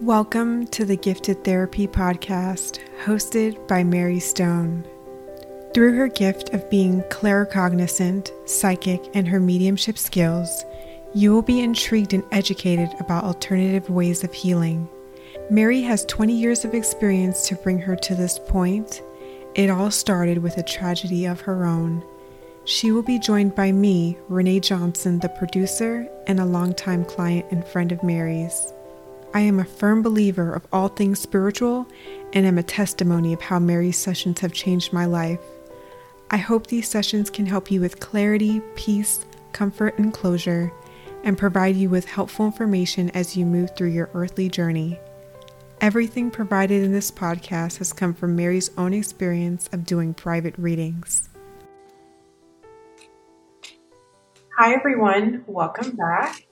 Welcome to the Gifted Therapy Podcast, hosted by Mary Stone. Through her gift of being claircognizant, psychic, and her mediumship skills, you will be intrigued and educated about alternative ways of healing. Mary has 20 years of experience to bring her to this point. It all started with a tragedy of her own. She will be joined by me, Renee Johnson, the producer, and a longtime client and friend of Mary's. I am a firm believer of all things spiritual and am a testimony of how Mary's sessions have changed my life. I hope these sessions can help you with clarity, peace, comfort, and closure, and provide you with helpful information as you move through your earthly journey. Everything provided in this podcast has come from Mary's own experience of doing private readings. Hi, everyone. Welcome back.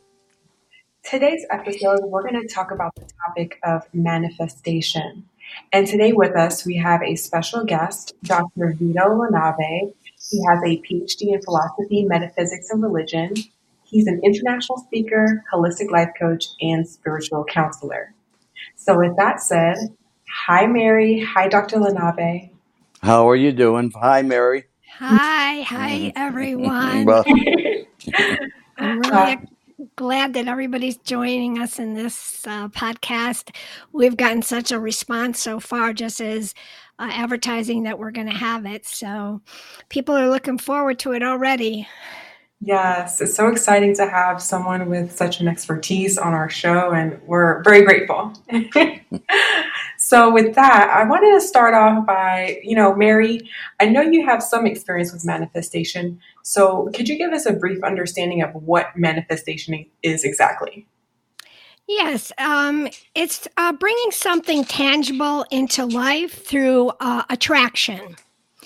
Today's episode, we're going to talk about the topic of manifestation. And today with us, we have a special guest, Dr. Vito LaNave. He has a PhD in philosophy, metaphysics, and religion. He's an international speaker, holistic life coach, and spiritual counselor. So, with that said, hi, Mary. Hi, Dr. LaNave. How are you doing? Hi, Mary. Hi, hi, everyone. well, I'm really uh, glad that everybody's joining us in this uh, podcast. We've gotten such a response so far, just as uh, advertising that we're going to have it. So people are looking forward to it already. Yes, it's so exciting to have someone with such an expertise on our show, and we're very grateful. so, with that, I wanted to start off by, you know, Mary, I know you have some experience with manifestation. So, could you give us a brief understanding of what manifestation is exactly? Yes, um, it's uh, bringing something tangible into life through uh, attraction.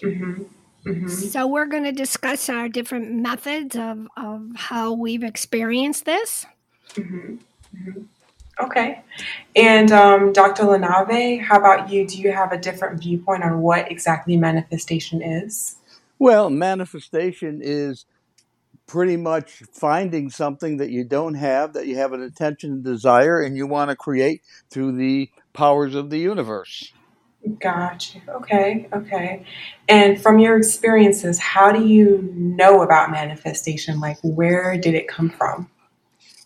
Mm-hmm. Mm-hmm. So we're going to discuss our different methods of, of how we've experienced this. Mm-hmm. Okay. And um, Dr. LaNave, how about you? Do you have a different viewpoint on what exactly manifestation is? Well, manifestation is pretty much finding something that you don't have, that you have an intention and desire, and you want to create through the powers of the universe. Gotcha. Okay. Okay. And from your experiences, how do you know about manifestation? Like, where did it come from?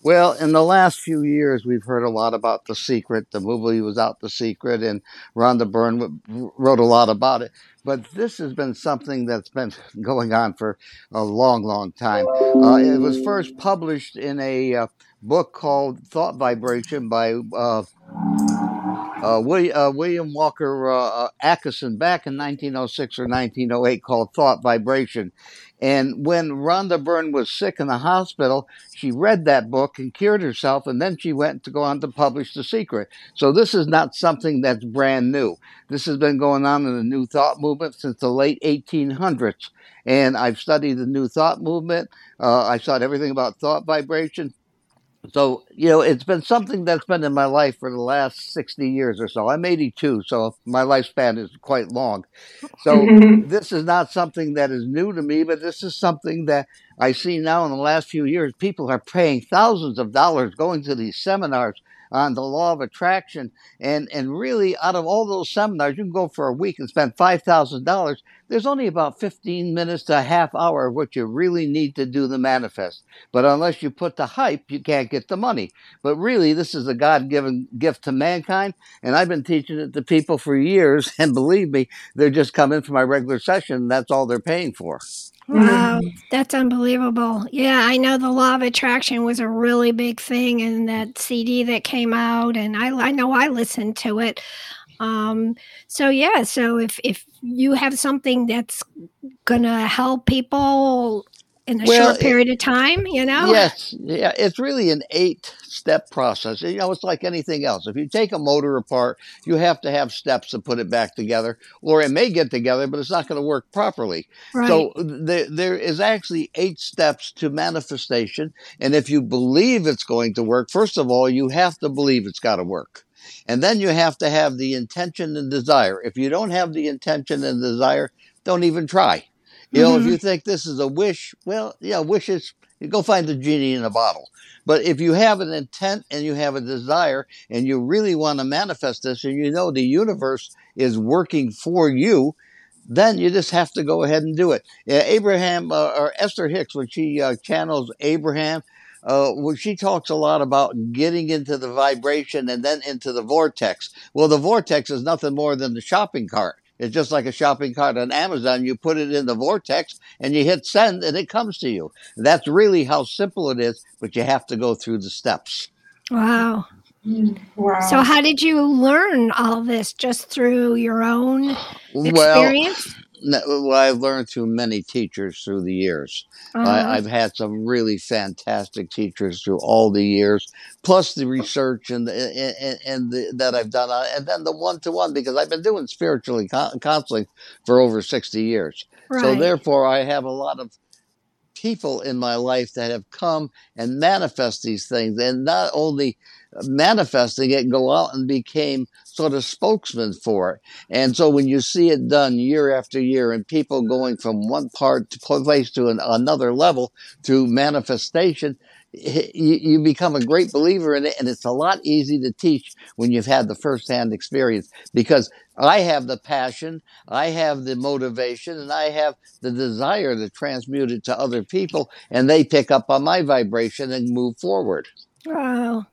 Well, in the last few years, we've heard a lot about The Secret. The movie was out, The Secret, and Rhonda Byrne wrote a lot about it. But this has been something that's been going on for a long, long time. Uh, it was first published in a uh, book called Thought Vibration by uh, uh, William, uh, William Walker uh, uh, Atkinson back in 1906 or 1908 called Thought Vibration. And when Rhonda Byrne was sick in the hospital, she read that book and cured herself, and then she went to go on to publish The Secret. So this is not something that's brand new. This has been going on in the New Thought movement since the late 1800s. And I've studied the New Thought movement. Uh, I studied everything about thought vibration. So, you know, it's been something that's been in my life for the last 60 years or so. I'm 82, so my lifespan is quite long. So, this is not something that is new to me, but this is something that I see now in the last few years. People are paying thousands of dollars going to these seminars on the law of attraction. And, and really, out of all those seminars, you can go for a week and spend $5,000. There's only about 15 minutes to a half hour of what you really need to do the manifest. But unless you put the hype, you can't get the money. But really, this is a God given gift to mankind. And I've been teaching it to people for years. And believe me, they're just coming for my regular session. That's all they're paying for. Wow, that's unbelievable. Yeah, I know the law of attraction was a really big thing in that CD that came out, and I, I know I listened to it. Um, so yeah, so if if you have something that's gonna help people in a well, short period it, of time, you know? Yes. Yeah. It's really an eight step process. You know, it's like anything else. If you take a motor apart, you have to have steps to put it back together, or it may get together, but it's not going to work properly. Right. So there, there is actually eight steps to manifestation. And if you believe it's going to work, first of all, you have to believe it's got to work. And then you have to have the intention and desire. If you don't have the intention and desire, don't even try. You know, mm-hmm. if you think this is a wish, well, yeah, wishes, you go find the genie in a bottle. But if you have an intent and you have a desire and you really want to manifest this and you know the universe is working for you, then you just have to go ahead and do it. Yeah, Abraham uh, or Esther Hicks, when she uh, channels Abraham, uh, when she talks a lot about getting into the vibration and then into the vortex. Well, the vortex is nothing more than the shopping cart. It's just like a shopping cart on Amazon. You put it in the vortex and you hit send and it comes to you. That's really how simple it is, but you have to go through the steps. Wow. Wow. So, how did you learn all this? Just through your own experience? Well, I've learned through many teachers through the years. Uh-huh. I, have had some really fantastic teachers through all the years, plus the research and the, and, and the, that I've done, uh, and then the one to one because I've been doing spiritually counseling for over sixty years. Right. So therefore, I have a lot of people in my life that have come and manifest these things, and not only manifesting it, go out and became sort of spokesman for it. And so when you see it done year after year, and people going from one part to place to an, another level through manifestation, you, become a great believer in it, and it's a lot easy to teach when you've had the firsthand experience because I have the passion, I have the motivation, and I have the desire to transmute it to other people, and they pick up on my vibration and move forward. Wow.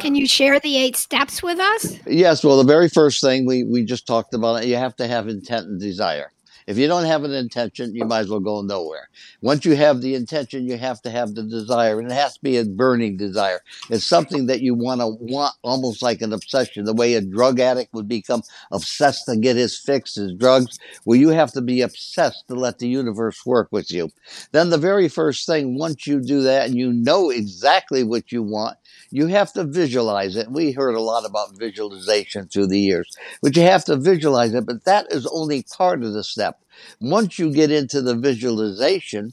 Can you share the eight steps with us? Yes. Well, the very first thing we, we just talked about, it, you have to have intent and desire. If you don't have an intention, you might as well go nowhere. Once you have the intention, you have to have the desire, and it has to be a burning desire. It's something that you want to want, almost like an obsession. The way a drug addict would become obsessed to get his fix, his drugs. Well, you have to be obsessed to let the universe work with you. Then the very first thing, once you do that and you know exactly what you want, you have to visualize it. We heard a lot about visualization through the years, but you have to visualize it. But that is only part of the step. Once you get into the visualization,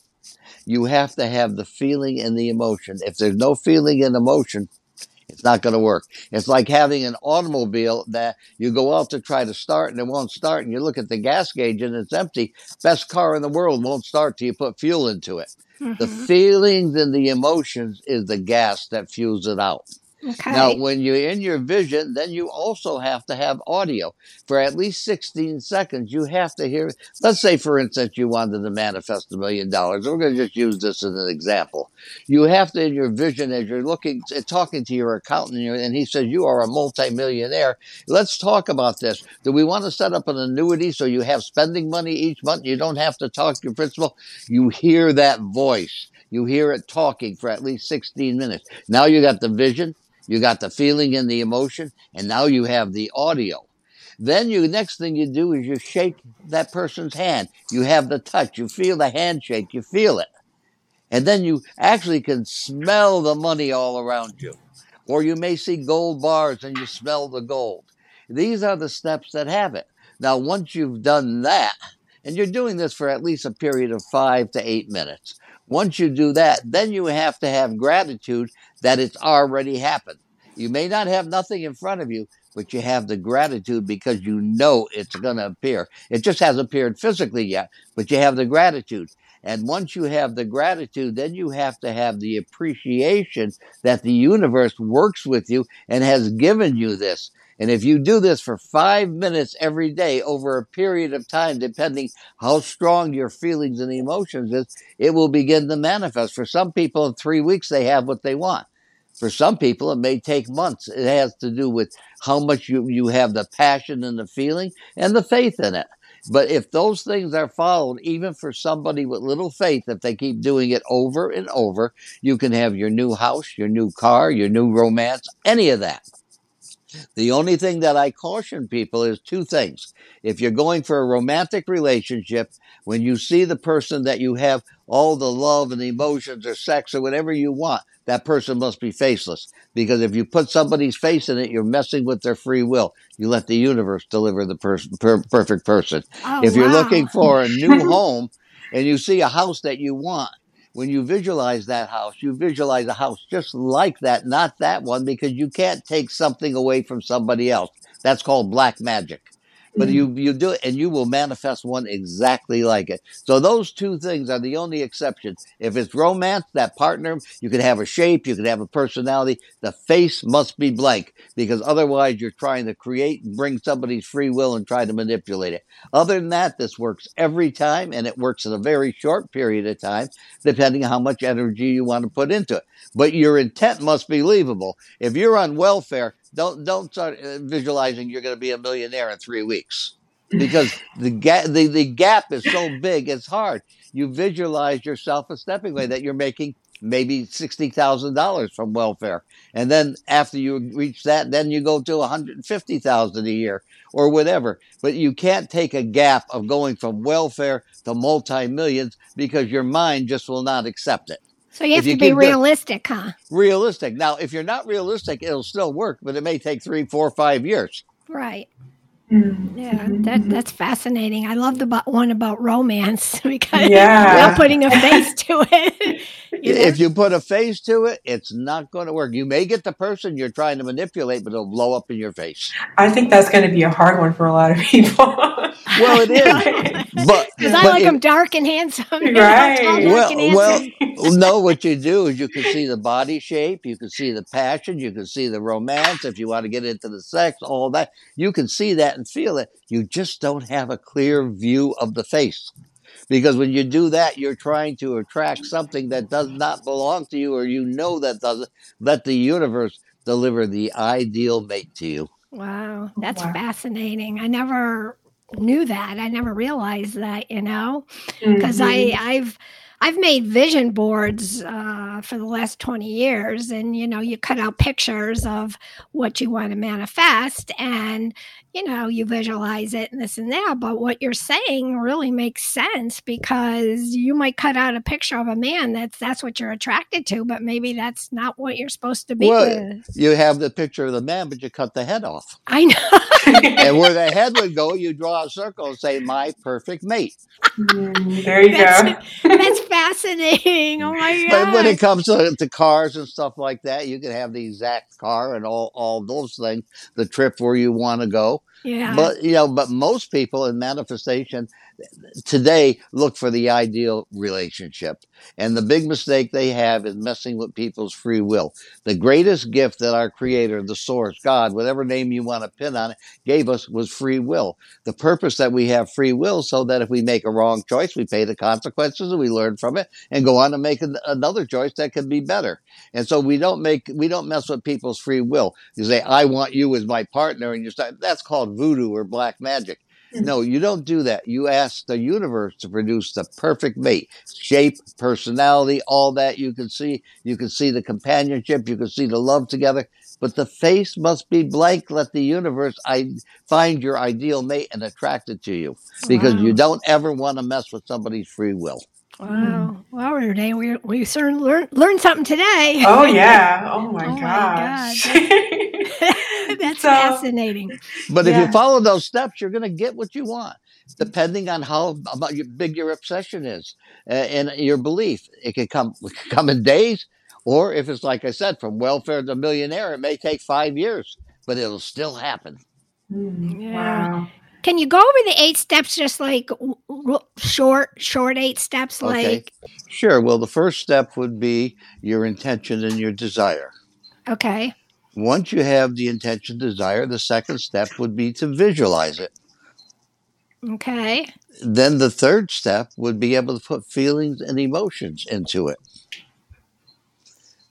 you have to have the feeling and the emotion. If there's no feeling and emotion, it's not going to work. It's like having an automobile that you go out to try to start and it won't start, and you look at the gas gauge and it's empty. Best car in the world won't start till you put fuel into it. Mm-hmm. The feelings and the emotions is the gas that fuels it out. Okay. Now, when you're in your vision, then you also have to have audio. For at least 16 seconds, you have to hear. Let's say, for instance, you wanted to manifest a million dollars. We're going to just use this as an example. You have to, in your vision, as you're looking, talking to your accountant, and he says, You are a multimillionaire. Let's talk about this. Do we want to set up an annuity so you have spending money each month? You don't have to talk to your principal. You hear that voice. You hear it talking for at least 16 minutes. Now you got the vision you got the feeling and the emotion, and now you have the audio. Then you next thing you do is you shake that person's hand. You have the touch. You feel the handshake. You feel it. And then you actually can smell the money all around you. Or you may see gold bars and you smell the gold. These are the steps that have it. Now, once you've done that, and you're doing this for at least a period of five to eight minutes, once you do that, then you have to have gratitude that it's already happened. You may not have nothing in front of you, but you have the gratitude because you know it's going to appear. It just hasn't appeared physically yet, but you have the gratitude. And once you have the gratitude, then you have to have the appreciation that the universe works with you and has given you this. And if you do this for five minutes every day over a period of time, depending how strong your feelings and emotions is, it will begin to manifest. For some people in three weeks, they have what they want. For some people, it may take months. It has to do with how much you, you have the passion and the feeling and the faith in it. But if those things are followed, even for somebody with little faith, if they keep doing it over and over, you can have your new house, your new car, your new romance, any of that. The only thing that I caution people is two things. If you're going for a romantic relationship, when you see the person that you have all the love and emotions or sex or whatever you want, that person must be faceless. Because if you put somebody's face in it, you're messing with their free will. You let the universe deliver the person, per- perfect person. Oh, if you're wow. looking for a new home and you see a house that you want, when you visualize that house, you visualize a house just like that, not that one, because you can't take something away from somebody else. That's called black magic. But you mm-hmm. you do it and you will manifest one exactly like it. So those two things are the only exceptions. If it's romance, that partner, you can have a shape, you can have a personality. The face must be blank because otherwise you're trying to create and bring somebody's free will and try to manipulate it. Other than that, this works every time and it works in a very short period of time, depending on how much energy you want to put into it. But your intent must be believable. If you're on welfare, don't don't start uh, visualizing you're going to be a millionaire in three weeks. Because the gap the, the gap is so big it's hard. You visualize yourself a stepping way that you're making maybe $60,000 from welfare. And then after you reach that then you go to 150,000 a year or whatever. But you can't take a gap of going from welfare to multi-millions because your mind just will not accept it so you have you to be realistic, huh? Realistic. Now, if you're not realistic, it'll still work, but it may take three, four, five years. Right. Mm-hmm. Yeah, that that's fascinating. I love the one about romance because yeah. we're putting a face to it. You know? If you put a face to it, it's not going to work. You may get the person you're trying to manipulate, but it'll blow up in your face. I think that's going to be a hard one for a lot of people. well, it is, but because I like them dark and handsome, right? well, well, no. What you do is you can see the body shape, you can see the passion, you can see the romance. If you want to get into the sex, all that, you can see that and feel it. You just don't have a clear view of the face. Because when you do that, you're trying to attract something that does not belong to you or you know that doesn't. Let the universe deliver the ideal mate to you. Wow, that's wow. fascinating. I never knew that. I never realized that, you know, because mm-hmm. I I've I've made vision boards uh, for the last 20 years, and you know, you cut out pictures of what you want to manifest, and you know, you visualize it and this and that. But what you're saying really makes sense because you might cut out a picture of a man that's that's what you're attracted to, but maybe that's not what you're supposed to be. Well, with. you have the picture of the man, but you cut the head off. I know. and where the head would go, you draw a circle and say, "My perfect mate." Mm, there you that's, go. that's fascinating. Oh my god! But when it comes to, to cars and stuff like that, you can have the exact car and all all those things. The trip where you want to go. Yeah. But you know, but most people in manifestation today look for the ideal relationship. And the big mistake they have is messing with people's free will. The greatest gift that our creator, the source, God, whatever name you want to pin on it, gave us was free will. The purpose that we have free will so that if we make a wrong choice, we pay the consequences and we learn from it and go on to make another choice that can be better. And so we don't make, we don't mess with people's free will. You say, I want you as my partner. And you start, that's called voodoo or black magic. No, you don't do that. You ask the universe to produce the perfect mate, shape, personality, all that you can see. You can see the companionship. You can see the love together. But the face must be blank. Let the universe I find your ideal mate and attract it to you because wow. you don't ever want to mess with somebody's free will. Wow. Mm. Well, Renee, we we certainly learned learned something today. Oh yeah. Oh my oh gosh. My God. That's, so, fascinating. But yeah. if you follow those steps, you're going to get what you want, depending on how about your, big your obsession is uh, and your belief. It can come it can come in days, or if it's like I said, from welfare to millionaire, it may take five years, but it'll still happen. Mm, yeah. Wow. Can you go over the eight steps just like short, short eight steps? Okay. Like, sure. Well, the first step would be your intention and your desire. Okay. Once you have the intention, desire, the second step would be to visualize it. Okay. Then the third step would be able to put feelings and emotions into it.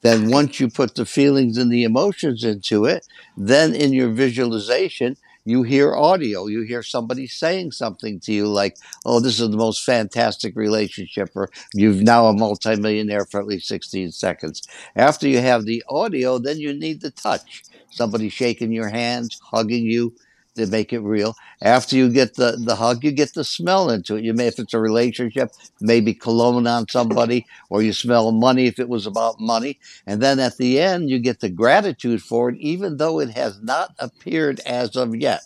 Then once you put the feelings and the emotions into it, then in your visualization, you hear audio, you hear somebody saying something to you like, oh, this is the most fantastic relationship, or you've now a multimillionaire for at least 16 seconds. After you have the audio, then you need the touch. Somebody shaking your hands, hugging you, to make it real. After you get the, the hug, you get the smell into it. You may, if it's a relationship, maybe cologne on somebody, or you smell money if it was about money. And then at the end, you get the gratitude for it, even though it has not appeared as of yet.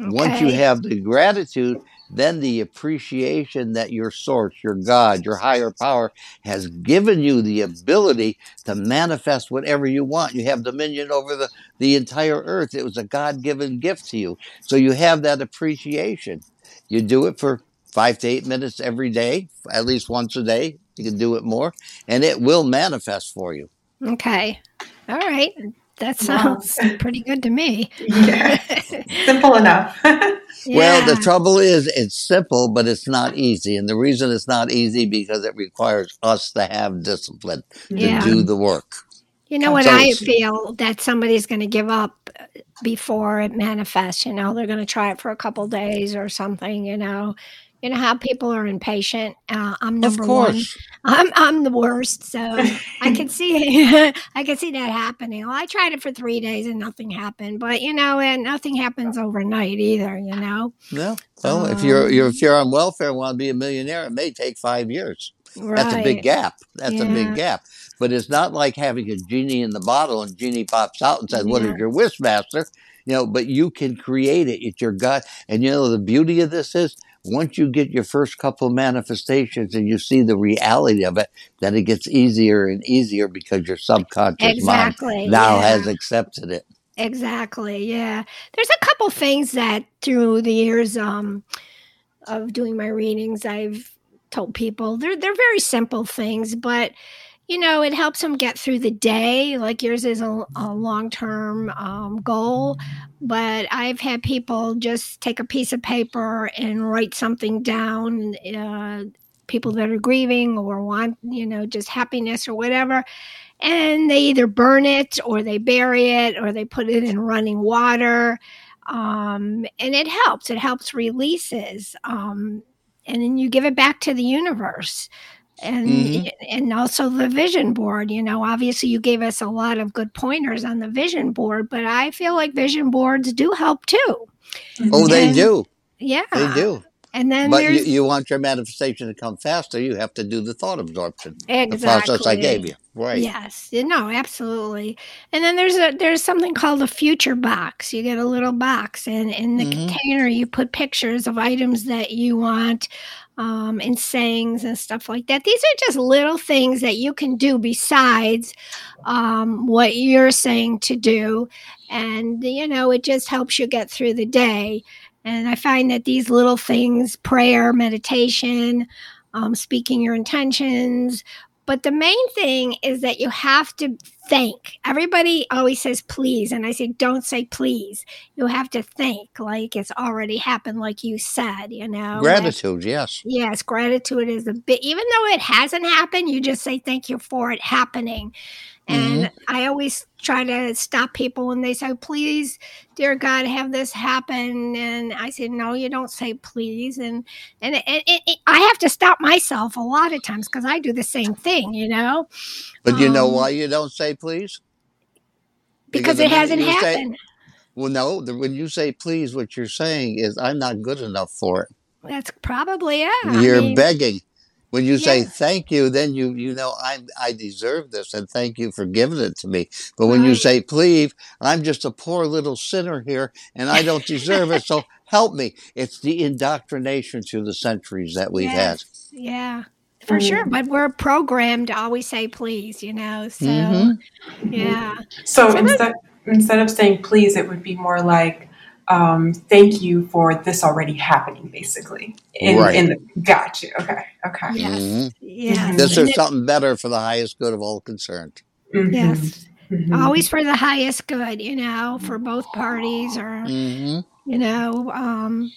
Okay. Once you have the gratitude, then the appreciation that your source, your God, your higher power has given you the ability to manifest whatever you want. You have dominion over the, the entire earth. It was a God given gift to you. So you have that appreciation. You do it for five to eight minutes every day, at least once a day. You can do it more, and it will manifest for you. Okay. All right. That sounds wow. pretty good to me. Yeah. Simple enough. yeah. Well, the trouble is it's simple, but it's not easy. And the reason it's not easy because it requires us to have discipline to yeah. do the work. You know what so I feel that somebody's going to give up before it manifests, you know, they're going to try it for a couple days or something, you know. You know how people are impatient. Uh, I'm number one. I'm I'm the worst, so I can see I can see that happening. Well, I tried it for three days and nothing happened, but you know, and nothing happens overnight either. You know. No. Well, um, if you're, you're if you're on welfare and want to be a millionaire, it may take five years. Right. That's a big gap. That's yeah. a big gap. But it's not like having a genie in the bottle and genie pops out and says, "What is your wish, master?" You know, but you can create it. It's your gut. And you know the beauty of this is once you get your first couple manifestations and you see the reality of it, then it gets easier and easier because your subconscious exactly, mind now yeah. has accepted it. Exactly. Yeah. There's a couple things that through the years um, of doing my readings, I've told people they're they're very simple things, but you know, it helps them get through the day. Like yours is a, a long term um, goal, but I've had people just take a piece of paper and write something down. Uh, people that are grieving or want, you know, just happiness or whatever. And they either burn it or they bury it or they put it in running water. Um, and it helps, it helps releases. Um, and then you give it back to the universe and mm-hmm. and also the vision board you know obviously you gave us a lot of good pointers on the vision board but i feel like vision boards do help too. Oh they do. Yeah. They do. And then but you, you, want your manifestation to come faster you have to do the thought absorption exactly. the process i gave you. Right. Yes. No absolutely. And then there's a there's something called a future box. You get a little box and in the mm-hmm. container you put pictures of items that you want um, and sayings and stuff like that. These are just little things that you can do besides um, what you're saying to do. And, you know, it just helps you get through the day. And I find that these little things prayer, meditation, um, speaking your intentions, but the main thing is that you have to thank. Everybody always says please. And I say, don't say please. You have to thank like it's already happened, like you said, you know. Gratitude, yes. Yes, gratitude is a bit, even though it hasn't happened, you just say thank you for it happening. And mm-hmm. I always try to stop people when they say, please, dear God, have this happen. And I say, no, you don't say please. And, and it, it, it, I have to stop myself a lot of times because I do the same thing, you know? But um, you know um, why you don't say please? Because, because it hasn't happened. Say, well, no, the, when you say please, what you're saying is, I'm not good enough for it. That's probably it. You're I mean, begging. When you say thank you, then you you know I I deserve this and thank you for giving it to me. But when right. you say please, I'm just a poor little sinner here and I don't deserve it. So help me. It's the indoctrination through the centuries that we've yes. had. Yeah. For mm sure, but we're programmed to always say please, you know. So mm-hmm. yeah. So, so instead instead of saying please, it would be more like um, thank you for this already happening, basically. In, right. In the, got you. Okay. Okay. Yes. Mm-hmm. yes. This is something better for the highest good of all concerned. Mm-hmm. Yes. Mm-hmm. Always for the highest good, you know, for both parties or, mm-hmm. you know. Um,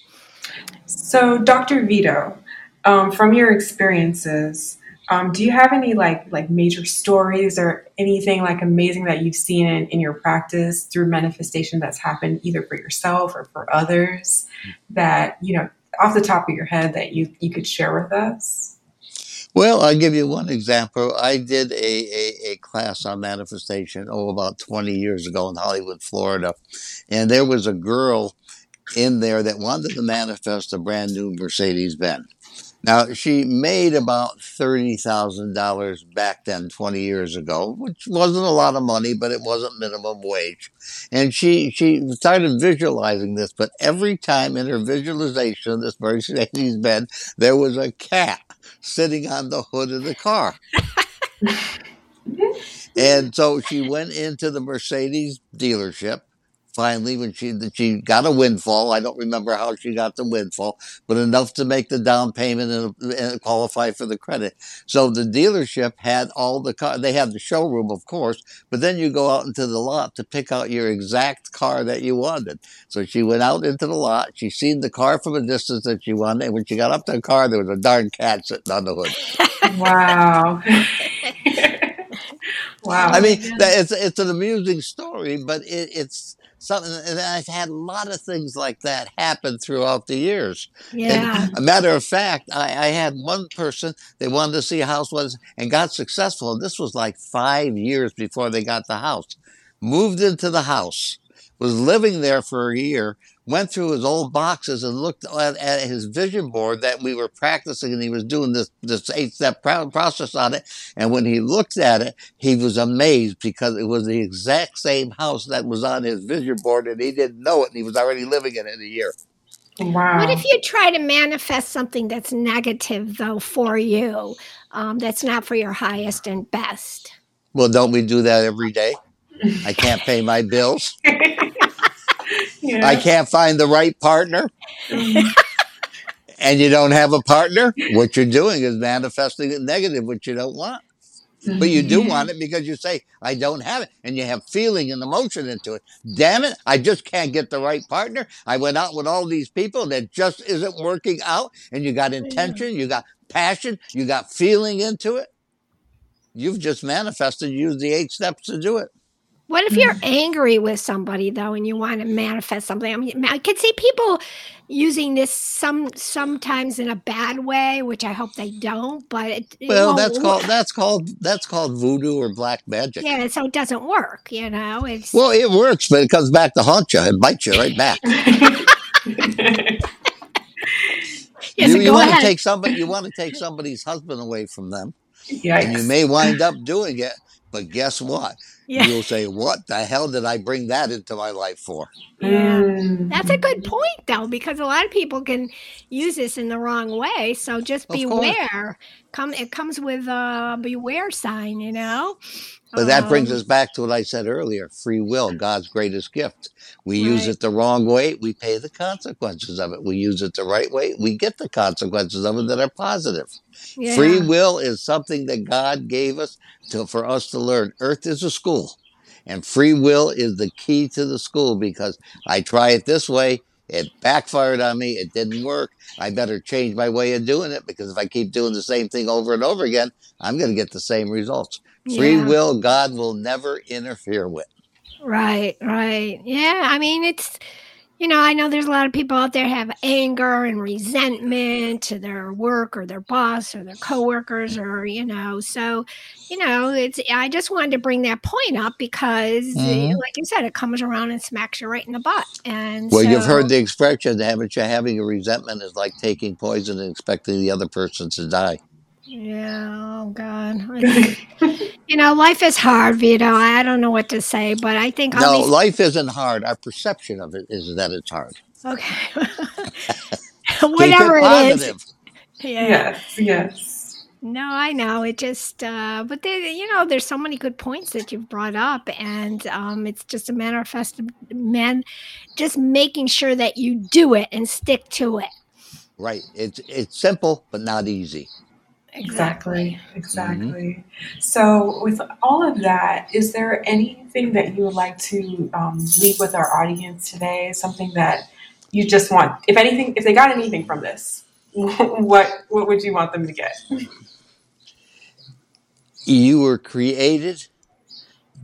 so, Dr. Vito, um, from your experiences, um, do you have any like like major stories or anything like amazing that you've seen in, in your practice through manifestation that's happened either for yourself or for others that you know off the top of your head that you you could share with us? Well, I'll give you one example. I did a, a, a, class on manifestation, oh, about 20 years ago in Hollywood, Florida. And there was a girl in there that wanted to manifest a brand new Mercedes Benz Now she made about thirty thousand dollars back then, twenty years ago, which wasn't a lot of money, but it wasn't minimum wage. And she she started visualizing this, but every time in her visualization of this Mercedes Benz, there was a cat sitting on the hood of the car. and so she went into the Mercedes dealership finally when she she got a windfall. I don't remember how she got the windfall, but enough to make the down payment and, and qualify for the credit. So the dealership had all the car. They had the showroom, of course, but then you go out into the lot to pick out your exact car that you wanted. So she went out into the lot. She seen the car from a distance that she wanted, and when she got up to the car, there was a darn cat sitting on the hood. Wow. wow. I mean, it's it's an amusing story, but it, it's something, and I've had a lot of things like that happen throughout the years. Yeah. And a matter of fact, I, I had one person, they wanted to see a house was and got successful. This was like five years before they got the house. Moved into the house, was living there for a year, went through his old boxes and looked at, at, his vision board that we were practicing and he was doing this, this eight step process on it. And when he looked at it, he was amazed because it was the exact same house that was on his vision board and he didn't know it and he was already living in it in a year. Wow. What if you try to manifest something that's negative, though, for you, um, that's not for your highest and best? Well, don't we do that every day? I can't pay my bills. I can't find the right partner. and you don't have a partner, what you're doing is manifesting a negative, which you don't want. But you do want it mm-hmm. because you say, I don't have it. And you have feeling and emotion into it. Damn it, I just can't get the right partner. I went out with all these people that just isn't working out. And you got intention, you got passion, you got feeling into it. You've just manifested, use the eight steps to do it. What if you're mm. angry with somebody though, and you want to manifest something? I mean, I could see people using this some sometimes in a bad way, which I hope they don't. But it, it Well, won't that's work. called that's called that's called voodoo or black magic. yeah. So it doesn't work. You know, it's Well, it works, but it comes back to haunt you and bite you right back. Yeah, you you go want to take somebody you want to take somebody's husband away from them, and you may wind up doing it. But guess what? Yeah, You'll say, "What the hell did I bring that into my life for?" yeah. Mm. That's a good point, though, because a lot of people can use this in the wrong way. So just beware. Come, it comes with a beware sign, you know. But that brings Um, us back to what I said earlier: free will, God's greatest gift. We use it the wrong way, we pay the consequences of it. We use it the right way, we get the consequences of it that are positive. yeah. Free will is something that God gave us to, for us to learn. Earth is a school, and free will is the key to the school because I try it this way. It backfired on me. It didn't work. I better change my way of doing it because if I keep doing the same thing over and over again, I'm going to get the same results. Free Yeah. will, God will never interfere with. Right, right. Yeah, I mean, it's, you know, I know there's a lot of people out there have anger and resentment to their work or their boss or their coworkers or, you know, so, you know, it's, I just wanted to bring that point up because, uh, Mhm. like you said, it comes around and smacks you right in the butt. And Well, you've heard the expression, haven't you? Having a resentment is like taking poison and expecting the other person to die. Yeah, oh God. It's- you know, life is hard, Vito. I don't know what to say, but I think No, these life isn't hard. Our perception of it is that it's hard. Okay. Keep Whatever it it is. positive. Yeah. Yes, yes. No, I know. It just, uh, but there, you know, there's so many good points that you've brought up, and um, it's just a manifest, man, just making sure that you do it and stick to it. Right. It's it's simple but not easy. Exactly, exactly. So, with all of that, is there anything that you would like to um, leave with our audience today? Something that you just want, if anything, if they got anything from this, what what would you want them to get? You were created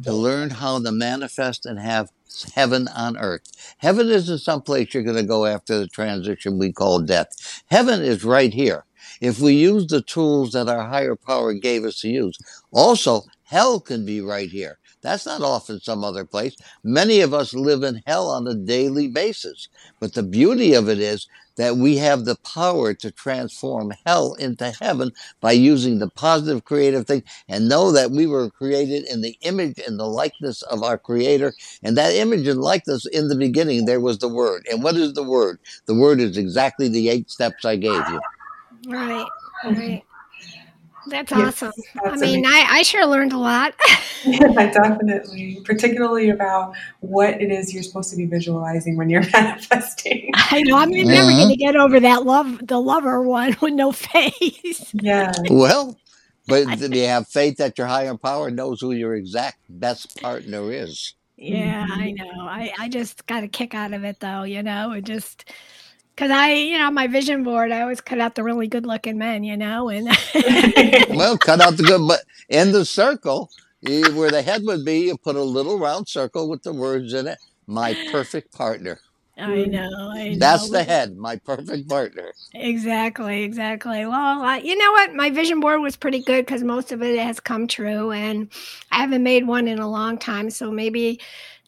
to learn how to manifest and have heaven on earth. Heaven isn't someplace you're going to go after the transition we call death. Heaven is right here. If we use the tools that our higher power gave us to use. Also, hell can be right here. That's not off in some other place. Many of us live in hell on a daily basis. But the beauty of it is that we have the power to transform hell into heaven by using the positive creative thing and know that we were created in the image and the likeness of our creator. And that image and likeness in the beginning, there was the word. And what is the word? The word is exactly the eight steps I gave you. Right, right. That's yes, awesome. That's I mean, I, I sure learned a lot. yeah, definitely. Particularly about what it is you're supposed to be visualizing when you're manifesting. I know. I'm never uh-huh. going to get over that love, the lover one with no face. Yeah. Well, but do you have faith that your higher power knows who your exact best partner is? Yeah, I know. I, I just got a kick out of it though, you know, it just because I, you know, my vision board, I always cut out the really good looking men, you know, and well, cut out the good, but in the circle eh, where the head would be, you put a little round circle with the words in it. My perfect partner. I know, I know. That's the head, my perfect partner. Exactly, exactly. Well, I, you know what? My vision board was pretty good because most of it has come true, and I haven't made one in a long time. So maybe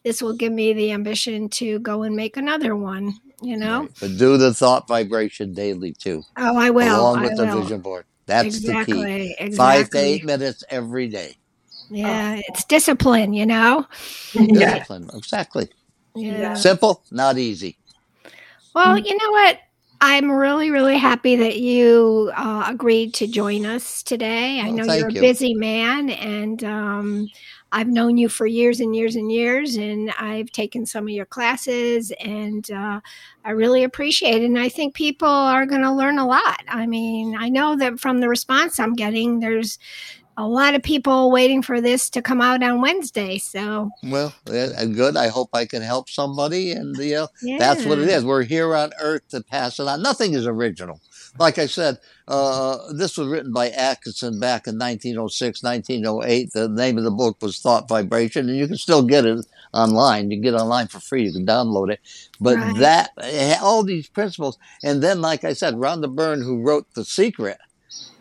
this will give me the ambition to go and make another one you know. Right. But do the thought vibration daily too. Oh, I will. Along with I the will. vision board. That's exactly, the key. Exactly. Five to eight minutes every day. Yeah, oh. it's discipline, you know. Discipline, exactly. Yeah. Simple, not easy. Well, you know what? I'm really, really happy that you uh, agreed to join us today. I know you're a you. busy man, and um, I've known you for years and years and years, and I've taken some of your classes, and uh, I really appreciate it. And I think people are going to learn a lot. I mean, I know that from the response I'm getting, there's a lot of people waiting for this to come out on Wednesday. So, well, good. I hope I can help somebody, and you know, yeah. that's what it is. We're here on Earth to pass it on. Nothing is original like I said, uh, this was written by Atkinson back in 1906, 1908. The name of the book was Thought Vibration, and you can still get it online. You can get it online for free. You can download it. But right. that, all these principles, and then, like I said, Rhonda Byrne, who wrote The Secret,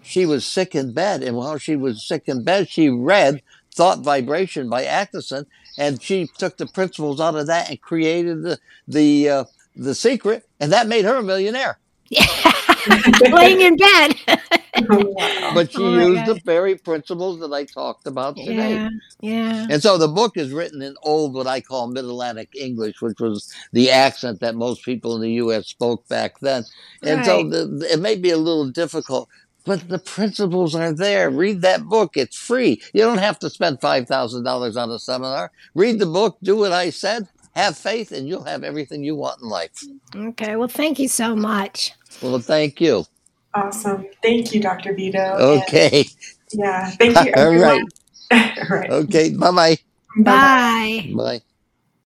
she was sick in bed, and while she was sick in bed, she read Thought Vibration by Atkinson, and she took the principles out of that and created the the uh, the secret, and that made her a millionaire. Yeah. laying in bed. But she oh used the very principles that I talked about today. Yeah, yeah. And so the book is written in old, what I call Mid Atlantic English, which was the accent that most people in the U.S. spoke back then. And right. so the, it may be a little difficult, but the principles are there. Read that book. It's free. You don't have to spend $5,000 on a seminar. Read the book, do what I said, have faith, and you'll have everything you want in life. Okay. Well, thank you so much. Well, thank you. Awesome. Thank you, Dr. Vito. Okay. And yeah. Thank you. All right. All right. Okay. Bye-bye. Bye. Bye.